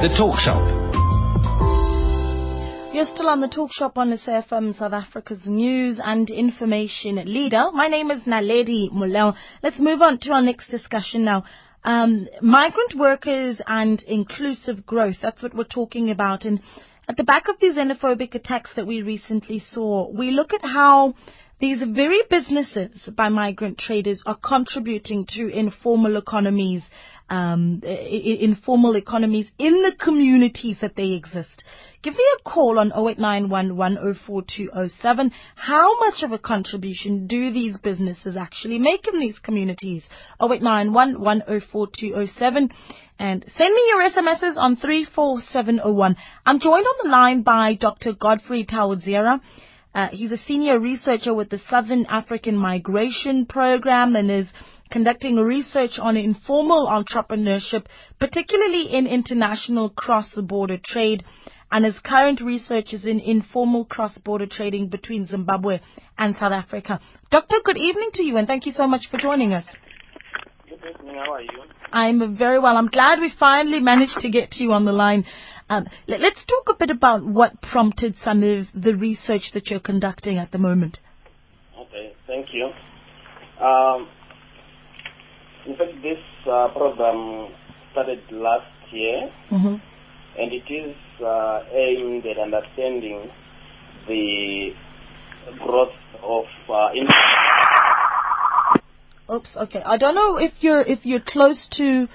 The Talk Shop. You're still on the talk shop on the SAFM, South Africa's news and information leader. My name is Naledi Moleo. Let's move on to our next discussion now. Um, migrant workers and inclusive growth. That's what we're talking about. And at the back of these xenophobic attacks that we recently saw, we look at how these very businesses by migrant traders are contributing to informal economies, um, informal economies in the communities that they exist. Give me a call on 0891104207. How much of a contribution do these businesses actually make in these communities? 0891104207 and send me your SMSs on 34701. I'm joined on the line by Dr. Godfrey Tawodzera. Uh, he's a senior researcher with the Southern African Migration Program and is conducting research on informal entrepreneurship, particularly in international cross-border trade. And his current research is in informal cross-border trading between Zimbabwe and South Africa. Doctor, good evening to you and thank you so much for joining us. Good evening, how are you? I'm very well. I'm glad we finally managed to get to you on the line. Um, let, us talk a bit about what prompted some of the research that you're conducting at the moment. Okay, thank you. Um, in fact, this uh, program started last year, mm-hmm. and it is uh, aimed at understanding the growth of uh, Oops. Okay. I don't know if you're if you're close to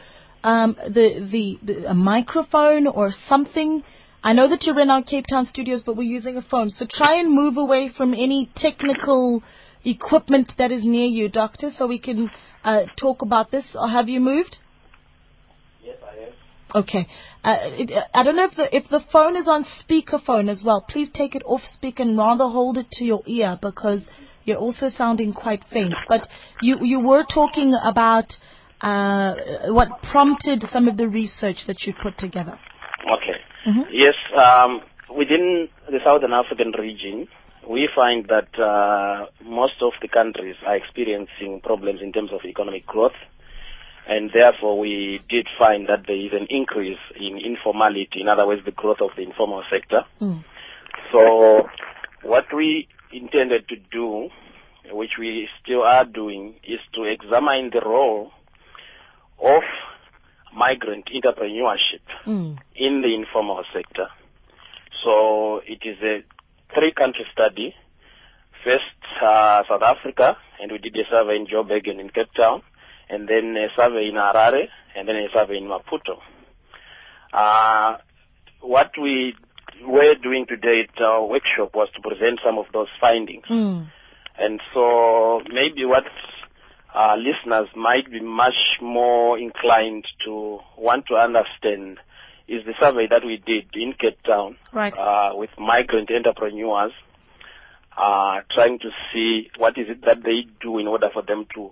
um, the, the, the a microphone or something. I know that you're in our Cape Town studios, but we're using a phone. So try and move away from any technical equipment that is near you, doctor, so we can uh, talk about this. Or have you moved? Yes, I am. Okay. Uh, it, I don't know if the if the phone is on speakerphone as well. Please take it off speaker and rather hold it to your ear because you're also sounding quite faint. But you you were talking about uh, what prompted some of the research that you put together. Okay. Mm-hmm. Yes, um, within the Southern African region, we find that uh, most of the countries are experiencing problems in terms of economic growth, and therefore we did find that there is an increase in informality, in other words, the growth of the informal sector. Mm. So what we intended to do, which we still are doing, is to examine the role of migrant entrepreneurship mm. in the informal sector. So it is a three-country study. First, uh, South Africa, and we did a survey in Joburg and in Cape Town, and then a survey in Harare, and then a survey in Maputo. Uh, what we were doing today at our workshop was to present some of those findings. Mm. And so maybe what uh, listeners might be much more inclined to want to understand is the survey that we did in Cape Town Right. uh, with migrant entrepreneurs, uh, trying to see what is it that they do in order for them to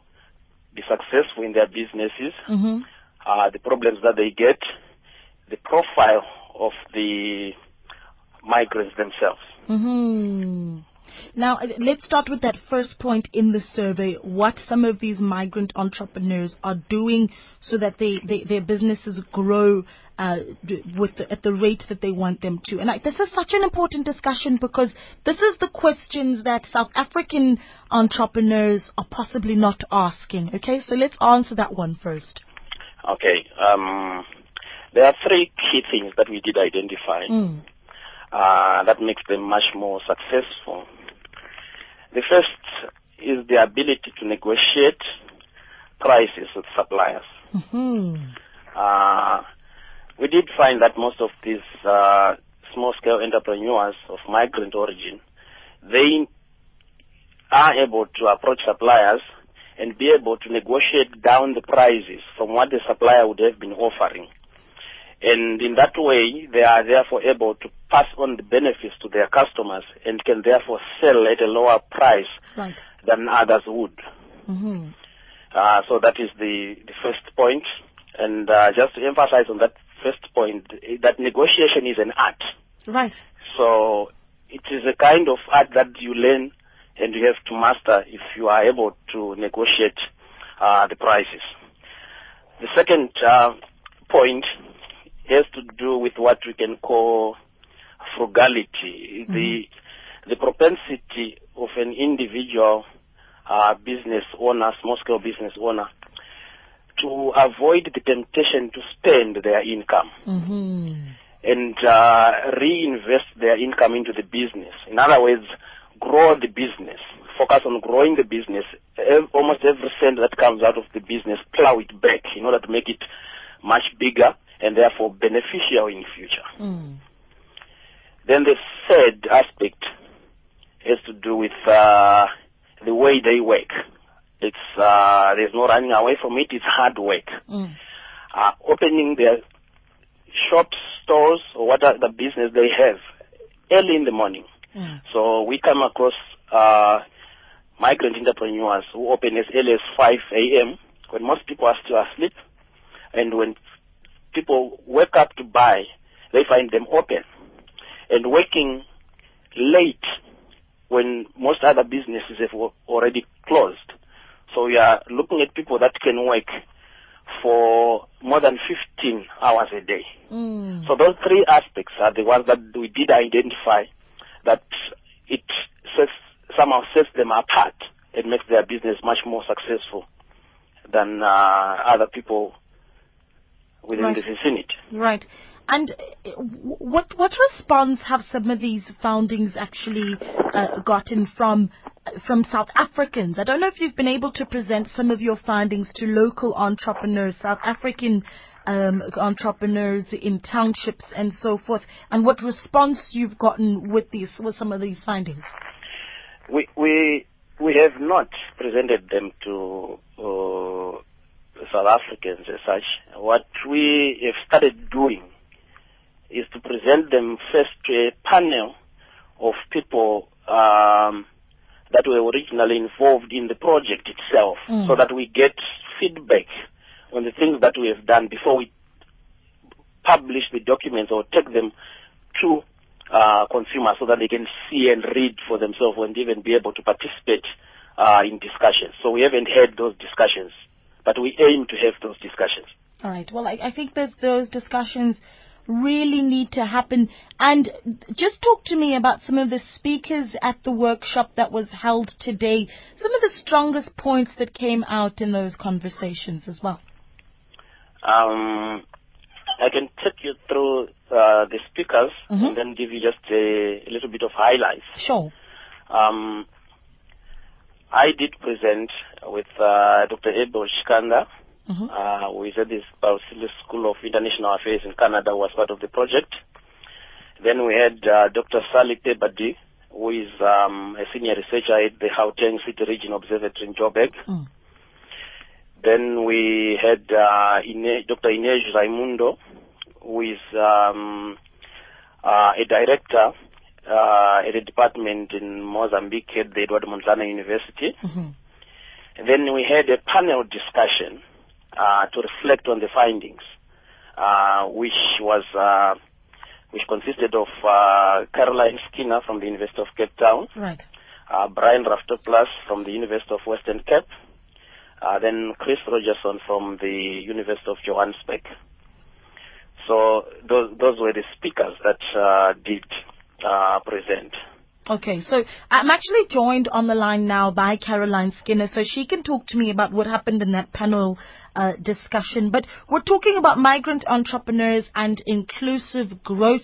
be successful in their businesses, Mm-hmm. uh, the problems that they get, the profile of the migrants themselves. Mm-hmm. Now, let's start with that first point in the survey. What some of these migrant entrepreneurs are doing so that they, they their businesses grow uh, with the, at the rate that they want them to. And I, this is such an important discussion because this is the questions that South African entrepreneurs are possibly not asking. Okay, so let's answer that one first. Okay. Um, there are three key things that we did identify Mm. uh, that makes them much more successful. The first is the ability to negotiate prices with suppliers. hmm Uh, we did find that most of these uh, small-scale entrepreneurs of migrant origin, they are able to approach suppliers and be able to negotiate down the prices from what the supplier would have been offering. And in that way, they are therefore able to pass on the benefits to their customers and can therefore sell at a lower price Right. than others would. hmm Uh, so that is the, the first point. And uh, just to emphasize on that first point, eh, that negotiation is an art. Right. So it is a kind of art that you learn and you have to master if you are able to negotiate uh, the prices. The second uh, point has to do with what we can call frugality, mm-hmm. the the propensity of an individual uh, business owner, small scale business owner, to avoid the temptation to spend their income mm-hmm. and uh, reinvest their income into the business. In other words, grow the business, focus on growing the business. Almost every cent that comes out of the business, plow it back in order to make it much bigger and therefore beneficial in the future. Mm. Then the third aspect has to do with uh, the way they work. It's uh, there's no running away from it. It's hard work. Mm. Uh, opening their shops, stores, or what the business they have early in the morning. Mm. So we come across uh, migrant entrepreneurs who open as early as 5 a.m. when most people are still asleep, and when people wake up to buy, they find them open and working late when most other businesses have already closed. So we are looking at people that can work for more than 15 hours a day. Mm. So those three aspects are the ones that we did identify that it sets, somehow sets them apart and makes their business much more successful than uh, other people within right. the vicinity. Right. And uh, what what response have some of these foundings actually uh, gotten from from South Africans? I don't know if you've been able to present some of your findings to local entrepreneurs, South African um, entrepreneurs in townships and so forth, and what response you've gotten with these with some of these findings. We we we have not presented them to. Uh, South Africans as such. What we have started doing is to present them first to a panel of people um, that were originally involved in the project itself mm. so that we get feedback on the things that we have done before we publish the documents or take them to uh, consumers so that they can see and read for themselves and even be able to participate uh, in discussions. So we haven't had those discussions, but we aim to have those discussions. All right. Well, I, I think there's those discussions really need to happen. And just talk to me about some of the speakers at the workshop that was held today, some of the strongest points that came out in those conversations as well. Um, I can take you through uh, the speakers mm-hmm. and then give you just a, a, little bit of highlights. Sure. Um, I did present with uh, Dr. Abel Chikanda, Mm-hmm. Uh, we said this Balsillie School of International Affairs in Canada was part of the project. Then we had uh, Dr. Sally Peberdy, who is um, a senior researcher at the Gauteng City Region Observatory in Joburg. Mm. Then we had uh, Ine- Dr. Inez Raimundo, who is um, uh, a director uh, at a department in Mozambique at the Eduardo Mondlane University. Mm-hmm. And then we had a panel discussion uh, to reflect on the findings, uh, which was uh, which consisted of uh, Caroline Skinner from the University of Cape Town, right. Uh, Brian Raftopoulos from the University of Western Cape, uh, then Chris Rogerson from the University of Johannesburg. So those those were the speakers that uh, did uh, present. Okay, so I'm actually joined on the line now by Caroline Skinner, so she can talk to me about what happened in that panel uh, discussion. But we're talking about migrant entrepreneurs and inclusive growth.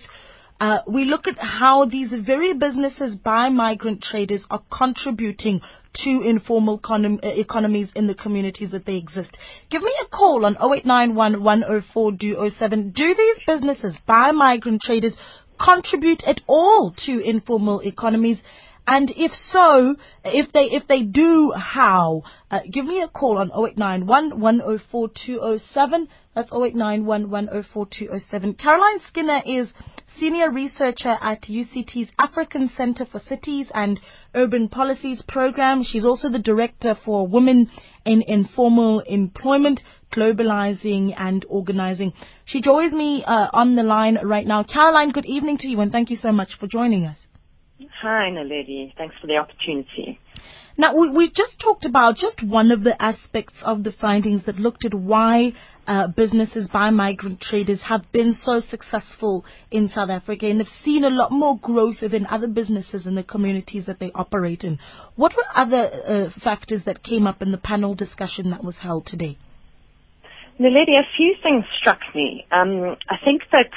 Uh, we look at how these very businesses by migrant traders are contributing to informal econom- economies in the communities that they exist. Give me a call on 0891 104 207. Do these businesses by migrant traders contribute at all to informal economies? And if so, if they if they do, how? Uh, give me a call on 0891 104 207. That's 0891 104 207. Caroline Skinner is senior researcher at UCT's African Center for Cities and Urban Policies program. She's also the director for Women in Informal Employment, Globalizing and Organizing. She joins me uh, on the line right now. Caroline, good evening to you and thank you so much for joining us. Hi, Naledi. Thanks for the opportunity. Now, we, we just talked about just one of the aspects of the findings that looked at why uh, businesses by migrant traders have been so successful in South Africa and have seen a lot more growth than other businesses in the communities that they operate in. What were other uh, factors that came up in the panel discussion that was held today? Naledi, a few things struck me. Um, I think that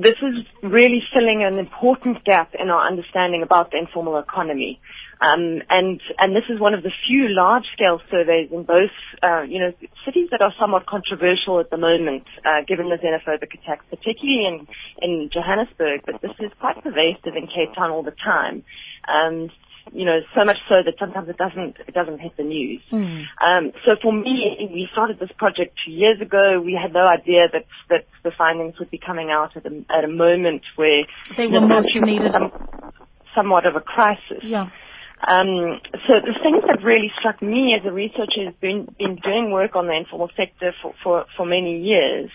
this is really filling an important gap in our understanding about the informal economy. Um, and and this is one of the few large-scale surveys in both, uh, you know, cities that are somewhat controversial at the moment, uh, given the xenophobic attacks, particularly in in Johannesburg. But this is quite pervasive in Cape Town all the time. Um, you know, so much so that sometimes it doesn't it doesn't hit the news. Mm. Um, so for me, we started this project two years ago. We had no idea that that the findings would be coming out at a, at a moment where they were most needed. Some, somewhat of a crisis. Yeah. Um, so the things that really struck me as a researcher who's been, been doing work on the informal sector for, for, for many years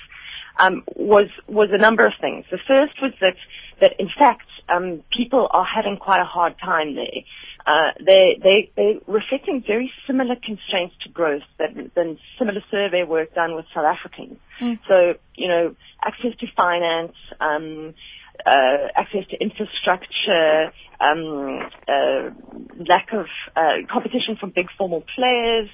um, was was a number of things. The first was that that in fact um, people are having quite a hard time there. Uh, they they they're reflecting very similar constraints to growth than, than similar survey work done with South Africans. Mm. So you know access to finance. Um, uh, access to infrastructure, um, uh, lack of uh, competition from big formal players,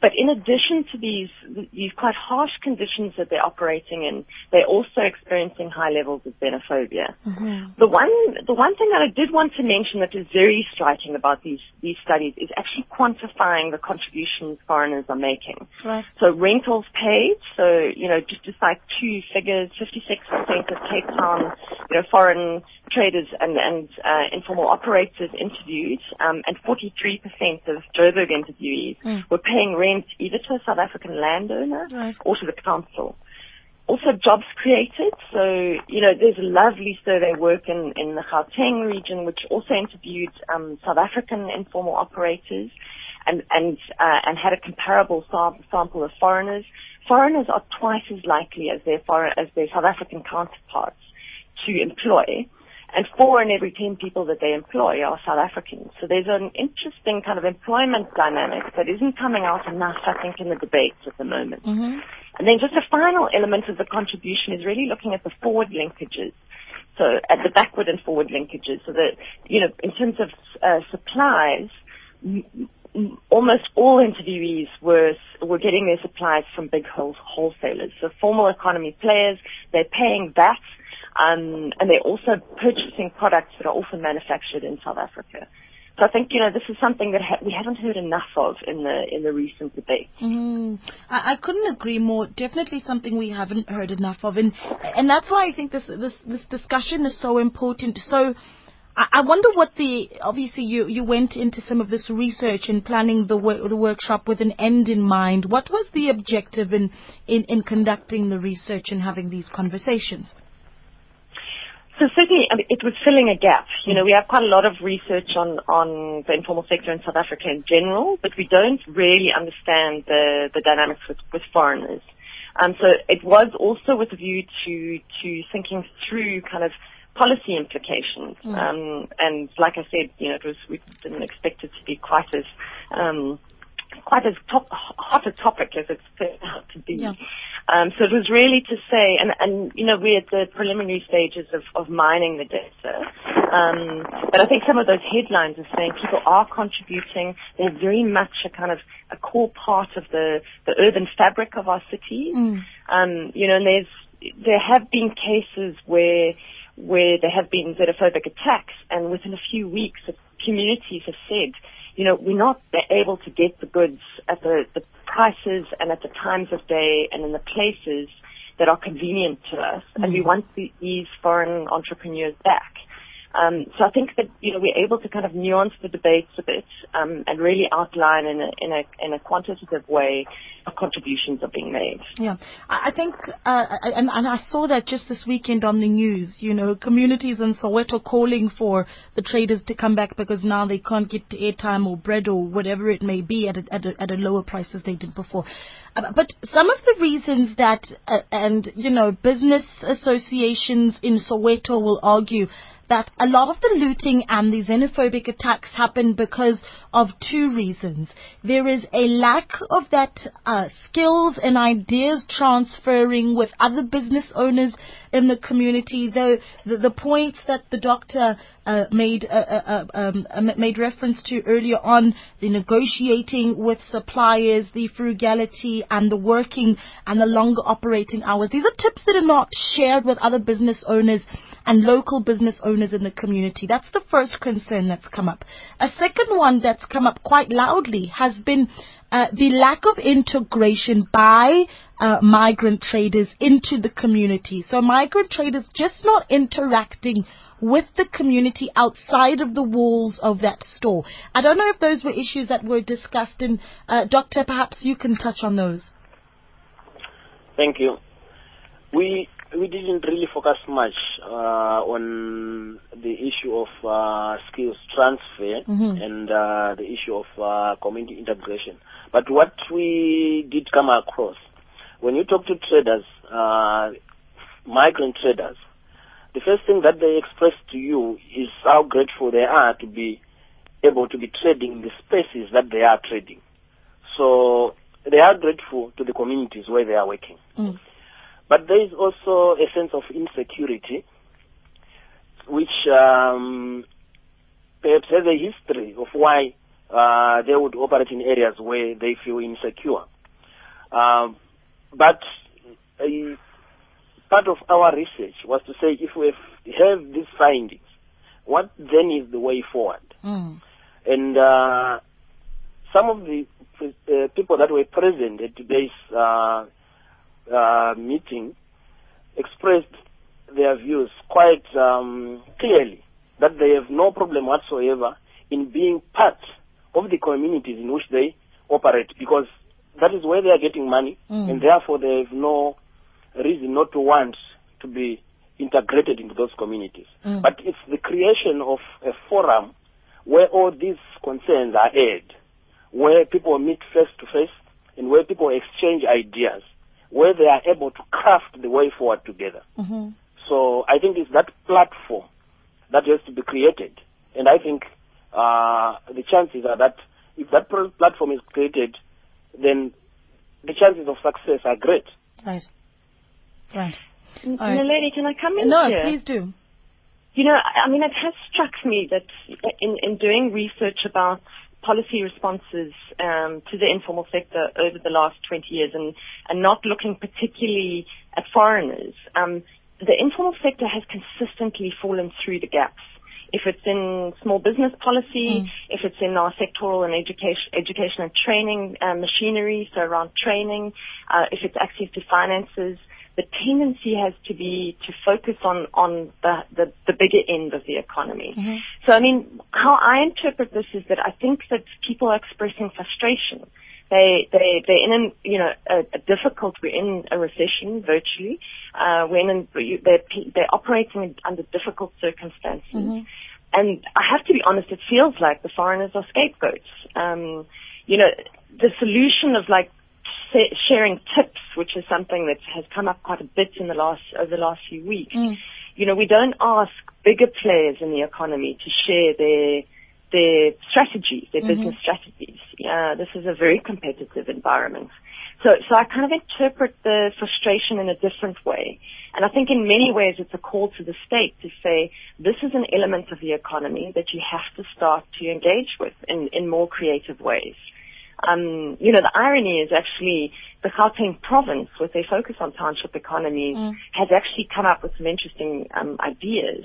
but in addition to these, these quite harsh conditions that they're operating in, they're also experiencing high levels of xenophobia. Mm-hmm. The one, the one thing that I did want to mention that is very striking about these, these studies is actually quantifying the contributions foreigners are making. Right. So rentals paid, so, you know, just to cite two figures, 56% of Cape Town, you know, foreign traders and, and uh, informal operators interviewed, um, and 43% of Joburg interviewees mm. were paying rent either to a South African landowner right. or to the council. Also jobs created. So, you know, there's a lovely survey work in, in the Gauteng region which also interviewed um, South African informal operators and, and, uh, and had a comparable sam- sample of foreigners. Foreigners are twice as likely as their, foreign, as their South African counterparts to employ and four in every ten people that they employ are South Africans. So there's an interesting kind of employment dynamic that isn't coming out enough, I think, in the debates at the moment. Mm-hmm. And then just a final element of the contribution is really looking at the forward linkages. So at the backward and forward linkages, so that, you know, in terms of uh, supplies, almost all interviewees were were getting their supplies from big wholesalers. So formal economy players, they're paying that um, and they're also purchasing products that are often manufactured in South Africa. So I think you know this is something that ha- we haven't heard enough of in the in the recent debate. Mm, I, I, couldn't agree more. Definitely something we haven't heard enough of, and and that's why I think this this this discussion is so important. So. I wonder what the obviously you you went into some of this research and planning the work, the workshop with an end in mind. What was the objective in, in in conducting the research and having these conversations? So certainly, I mean, it was filling a gap. You know, we have quite a lot of research on, on the informal sector in South Africa in general, but we don't really understand the, the dynamics with, with foreigners. Um, so it was also with a view to, to thinking through kind of policy implications. Mm. Um, and like I said, you know, it was, we didn't expect it to be quite as, um, quite as top, hot a topic as it's turned out to be. Yeah. Um, so it was really to say, and, and you know, we're at the preliminary stages of, of mining the data. Um, but I think some of those headlines are saying people are contributing. They're very much a kind of a core part of the, the urban fabric of our cities. Mm. Um, you know, and there's, there have been cases where, where there have been xenophobic attacks and within a few weeks communities have said, you know, we're not able to get the goods at the, the prices and at the times of day and in the places that are convenient to us, mm-hmm. and we mm. want the, these foreign entrepreneurs back. Um, so I think that you know we're able to kind of nuance the debates a bit um, and really outline in a, in a in a quantitative way how contributions are being made. Yeah, I think uh, and, and I saw that just this weekend on the news. You know, communities in Soweto calling for the traders to come back because now they can't get airtime or bread or whatever it may be at a, at a, at a lower price as they did before. Uh, but some of the reasons that uh, and you know business associations in Soweto will argue that a lot of the looting and the xenophobic attacks happen because of two reasons. There is a lack of that uh, skills and ideas transferring with other business owners in the community. Though the, the points that the doctor uh, made uh, uh, uh um, uh, made reference to earlier on, the negotiating with suppliers, the frugality, and the working and the longer operating hours. These are tips that are not shared with other business owners and local business owners in the community. That's the first concern that's come up. A second one that's come up quite loudly has been uh, the lack of integration by uh, migrant traders into the community. So migrant traders just not interacting with the community outside of the walls of that store. I don't know if those were issues that were discussed, and uh, Doctor, perhaps you can touch on those. Thank you. We we didn't really focus much uh, on the issue of uh, skills transfer mm-hmm. and uh, the issue of uh, community integration. But what we did come across, when you talk to traders, uh, migrant traders, the first thing that they express to you is how grateful they are to be able to be trading in the spaces that they are trading. So they are grateful to the communities where they are working. Mm. But there is also a sense of insecurity, which um, perhaps has a history of why uh, they would operate in areas where they feel insecure. Um, but uh, part of our research was to say if we have these findings, what then is the way forward? Mm. And uh, some of the uh, people that were present at today's uh, uh, meeting expressed their views quite um, clearly that they have no problem whatsoever in being part of the communities in which they operate because that is where they are getting money mm. and therefore they have no reason not to want to be integrated into those communities. Mm. But it's the creation of a forum where all these concerns are aired, where people meet face to face and where people exchange ideas where they are able to craft the way forward together. Mm-hmm. So I think it's that platform that has to be created. And I think uh, the chances are that if that platform is created, then the chances of success are great. Right. Right. right. Lady, can I come in No, here? please do. You know, I mean, it has struck me that in, in doing research about policy responses um, to the informal sector over the last 20 years and, and not looking particularly at foreigners, um, the informal sector has consistently fallen through the gaps. If it's in small business policy, mm. if it's in our sectoral and education, education and training uh, machinery, so around training, uh, if it's access to finances, the tendency has to be to focus on on the the, the bigger end of the economy. Mm-hmm. So I mean, how I interpret this is that I think that people are expressing frustration. They they they're in you know a, a difficult. We're in a recession virtually. Uh, when in, they're they're operating under difficult circumstances. Mm-hmm. And I have to be honest, it feels like the foreigners are scapegoats. Um, you know, the solution of like sharing tips, which is something that has come up quite a bit in the last over the last few weeks. Mm. You know, we don't ask bigger players in the economy to share their their strategies, their mm-hmm. business strategies. Yeah, this is a very competitive environment. So, so I kind of interpret the frustration in a different way. And I think in many ways it's a call to the state to say, this is an element of the economy that you have to start to engage with in, in more creative ways. Um, you know, the irony is actually the Gauteng province, with their focus on township economies, mm. has actually come up with some interesting um, ideas,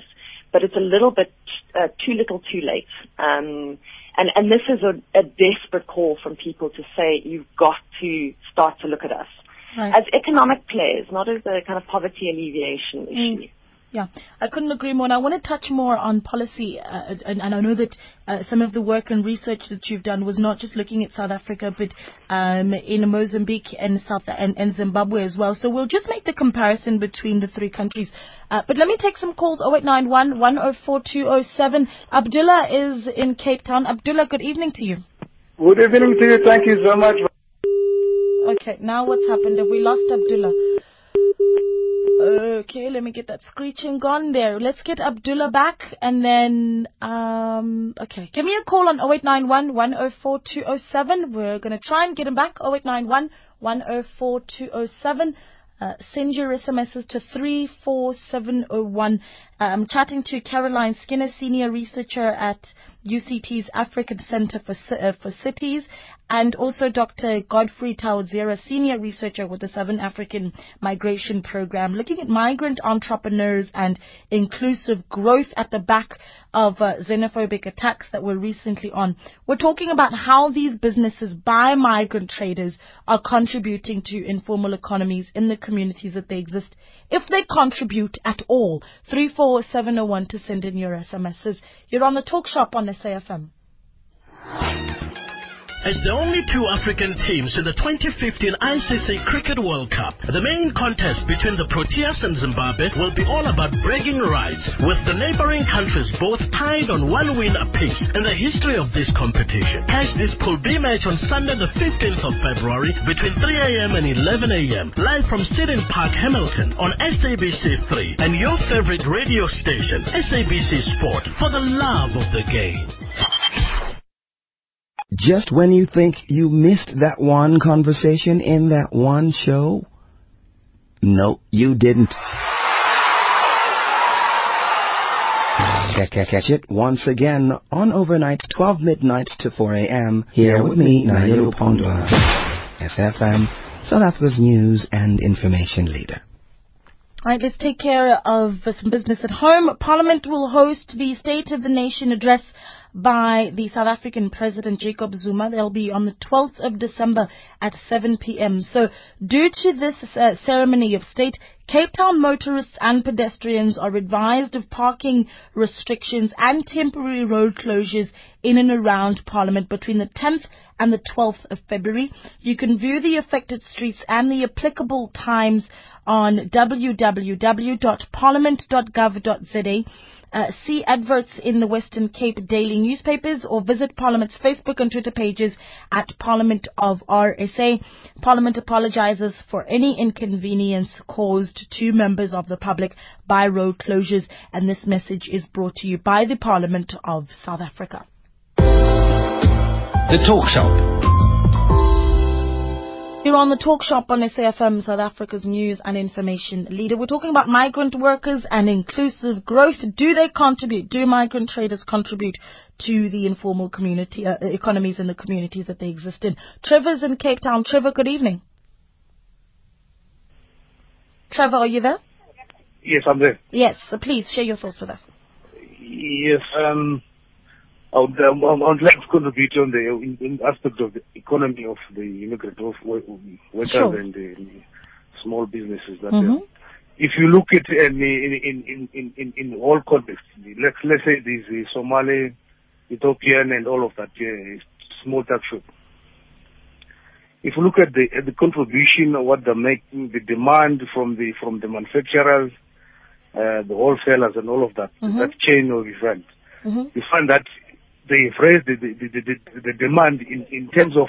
but it's a little bit uh, too little, too late. Um, and and this is a, a desperate call from people to say you've got to start to look at us right. as economic players, not as a kind of poverty alleviation mm. Yeah, I couldn't agree more. And I want to touch more on policy, uh, and, and, I know that uh, some of the work and research that you've done was not just looking at South Africa, but um, in Mozambique and South and, and, Zimbabwe as well. So we'll just make the comparison between the three countries. Uh, but let me take some calls. 0891 104207. Abdullah is in Cape Town. Abdullah, good evening to you. Good evening to you. Thank you so much. Okay, now what's happened? Have we lost Abdullah? Okay, let me get that screeching gone there. Let's get Abdullah back and then, um, okay. Give me a call on 0891 104 207. We're going to try and get him back. 0891 104 207. Uh, send your SMSs to 34701. Uh, I'm chatting to Caroline Skinner, senior researcher at UCT's African Center for, uh, for Cities, and also Dr. Godfrey Tawodzera, senior researcher with the Southern African Migration Program, looking at migrant entrepreneurs and inclusive growth at the back of uh, xenophobic attacks that were recently on. We're talking about how these businesses by migrant traders are contributing to informal economies in the communities that they exist. If they contribute at all, 34701 to send in your SMSs. You're on the talk shop on Manasaya FM. As the only two African teams in the 2015 ICC Cricket World Cup, the main contest between the Proteas and Zimbabwe will be all about bragging rights, with the neighboring countries both tied on one win apiece in the history of this competition. Catch this Pool B match on Sunday the 15th of February between 3 a.m. and 11 a.m. live from Seddon Park, Hamilton on SABC 3 and your favorite radio station, SABC Sport, for the love of the game. Just when you think you missed that one conversation in that one show? No, you didn't. Catch it once again on overnights 12 midnight to 4 a.m. here with me, Nairu Pondwa, SFM, South Africa's news and information leader. All right, let's take care of some business at home. Parliament will host the State of the Nation address by the South African President Jacob Zuma. They'll be on the 12th of December at 7 p.m. So, due to this uh, ceremony of state, Cape Town motorists and pedestrians are advised of parking restrictions and temporary road closures in and around Parliament between the 10th and the 12th of February. You can view the affected streets and the applicable times on www.parliament.gov.za. Uh, see adverts in the Western Cape daily newspapers or visit Parliament's Facebook and Twitter pages at Parliament of RSA. Parliament apologizes for any inconvenience caused to members of the public by road closures and this message is brought to you by the Parliament of South Africa. The Talk Shop. You're on the talk shop on SAFM, South Africa's news and information leader. We're talking about migrant workers and inclusive growth. Do they contribute? Do migrant traders contribute to the informal community uh, economies and the communities that they exist in? Trevor's in Cape Town. Trevor, good evening. Trevor, are you there? Yes, I'm there. Yes, so please share your thoughts with us. Yes, um, I would, um, I would like to contribute on the in, in aspect of the economy of the immigrant of workers Sure. and the small businesses. That Mhm. uh, if you look at in in in in in, in all contexts, let's let's say there's the Somali, Ethiopian, and all of that uh, small tax shop. If you look at the at the contribution, of what they're making, the demand from the from the manufacturers, uh, the wholesalers, and all of that, Mhm. that chain of events hmm you find that they've raised the, the, the, the, demand in, in terms of,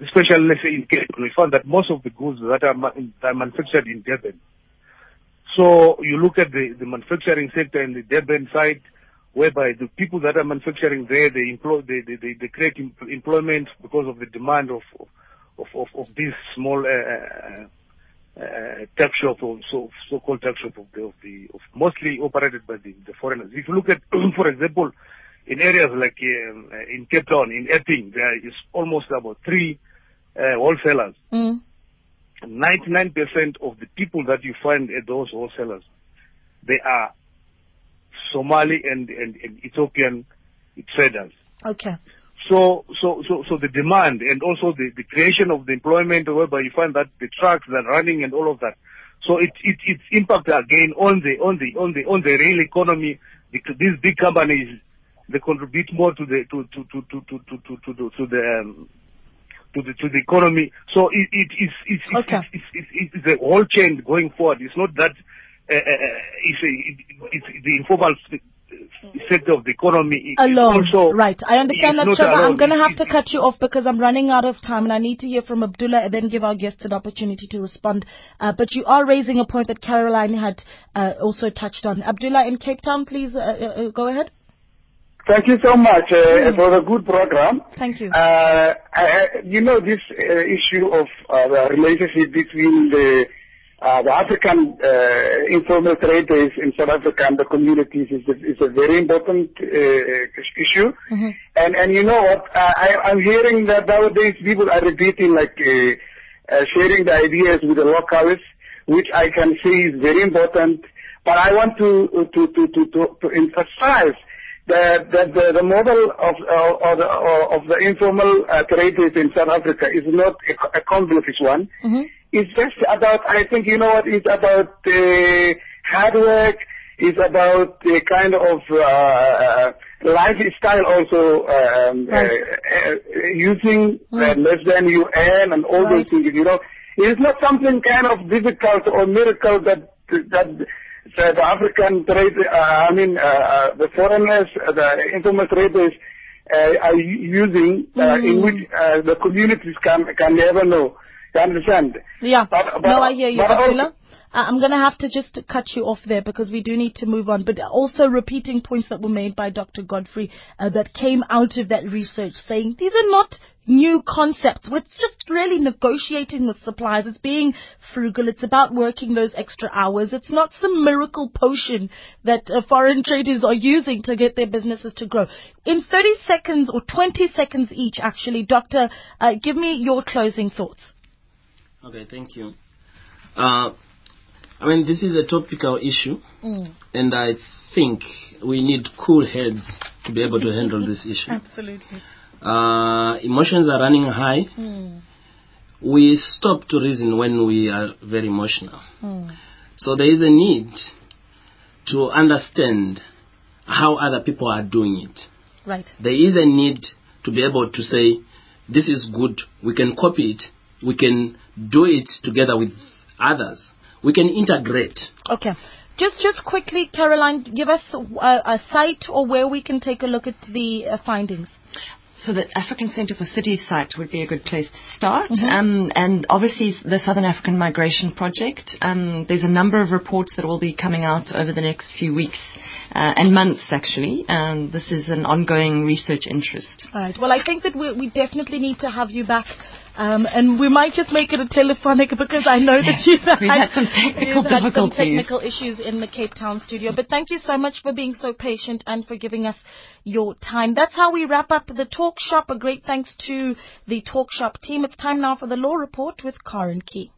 especially let's say in Cape, we find that most of the goods that are, are manufactured in Durban. So you look at the, the manufacturing sector in the Durban side, whereby the people that are manufacturing there, they employ, they, they, they, create em- employment because of the demand of, of, of, of these small, uh, uh, tech shop or so, so-called tech shop of the, of the, of mostly operated by the, the foreigners. If you look at, for example, in areas like um, uh, in Cape Town, in Epping, there is almost about three uh, wholesalers. Mm. 99% of the people that you find at those wholesalers, they are Somali and, and, and Ethiopian traders. Okay. So, so, so, so the demand and also the, the creation of the employment whereby you find that the trucks are running and all of that. So it, it, it's impact again on the, on the, on the, on the real economy. Because these big companies, they contribute more to the to to to to to to to, to, to, to the um, to the, to the economy. So it, it, it's, it's, okay. it's, it's, it's, it's, a whole chain going forward. It's not that uh, uh, uh, it's, a, it, it's the informal uh, sector of the economy. Alone, also, right. I understand that, Shaba. I'm going to have to cut you off because I'm running out of time and I need to hear from Abdullah and then give our guests an opportunity to respond. Uh, but you are raising a point that Caroline had uh, also touched on. Abdullah in Cape Town, please go ahead. Thank you so much uh, for the good program. Thank you. Uh, I, you know, this uh, issue of uh, the relationship between the uh, the African uh, informal traders in South Africa and the communities is a, is a very important uh, issue. And and you know what? Uh, I, I'm hearing that nowadays people are repeating like uh, uh, sharing the ideas with the locals, which I can say is very important. But I want to to to to, to, to emphasize that that the, the model of uh, of, the, of the informal uh, traders in South Africa is not a, a complex one. It's just about I think you know what it's about uh, hard work. It's about the kind of uh, lifestyle also um, Right. uh, uh, using uh, less than you earn and all Right. those things. You know, it's not something kind of difficult or miracle that that so the African trade, uh, I mean, uh, uh, the foreigners, uh, the informal traders uh, are using, uh, in which uh, the communities can can never know. You understand? Yeah. But- but- no, I hear you, but also- I'm going to have to just cut you off there because we do need to move on. But also repeating points that were made by Dr. Godfrey uh, that came out of that research saying these are not new concepts. It's just really negotiating with suppliers. It's being frugal. It's about working those extra hours. It's not some miracle potion that uh, foreign traders are using to get their businesses to grow. In 30 seconds or 20 seconds each, actually, Doctor, uh, give me your closing thoughts. Okay, thank you. Uh, I mean, this is a topical issue, mm. and I think we need cool heads to be able to handle this issue. Absolutely. Uh, emotions are running high. Mm. We stop to reason when we are very emotional. Mm. So there is a need to understand how other people are doing it. Right. There is a need to be able to say, this is good, we can copy it, we can do it together with others, we can integrate. Okay. Just just quickly, Caroline, give us a, a site or where we can take a look at the uh, findings. So the African Centre for Cities site would be a good place to start. Um, and obviously the Southern African Migration Project. Um, there's a number of reports that will be coming out over the next few weeks uh, and months actually. Um, this is an ongoing research interest. All right. Well, I think that we, we definitely need to have you back. Um, and we might just make it a telephonic because I know that you've We've had some technical had some difficulties. technical issues in the Cape Town studio. But thank you so much for being so patient and for giving us your time. That's how we wrap up the talk shop. A great thanks to the talk shop team. It's time now for the law report with Karen Key.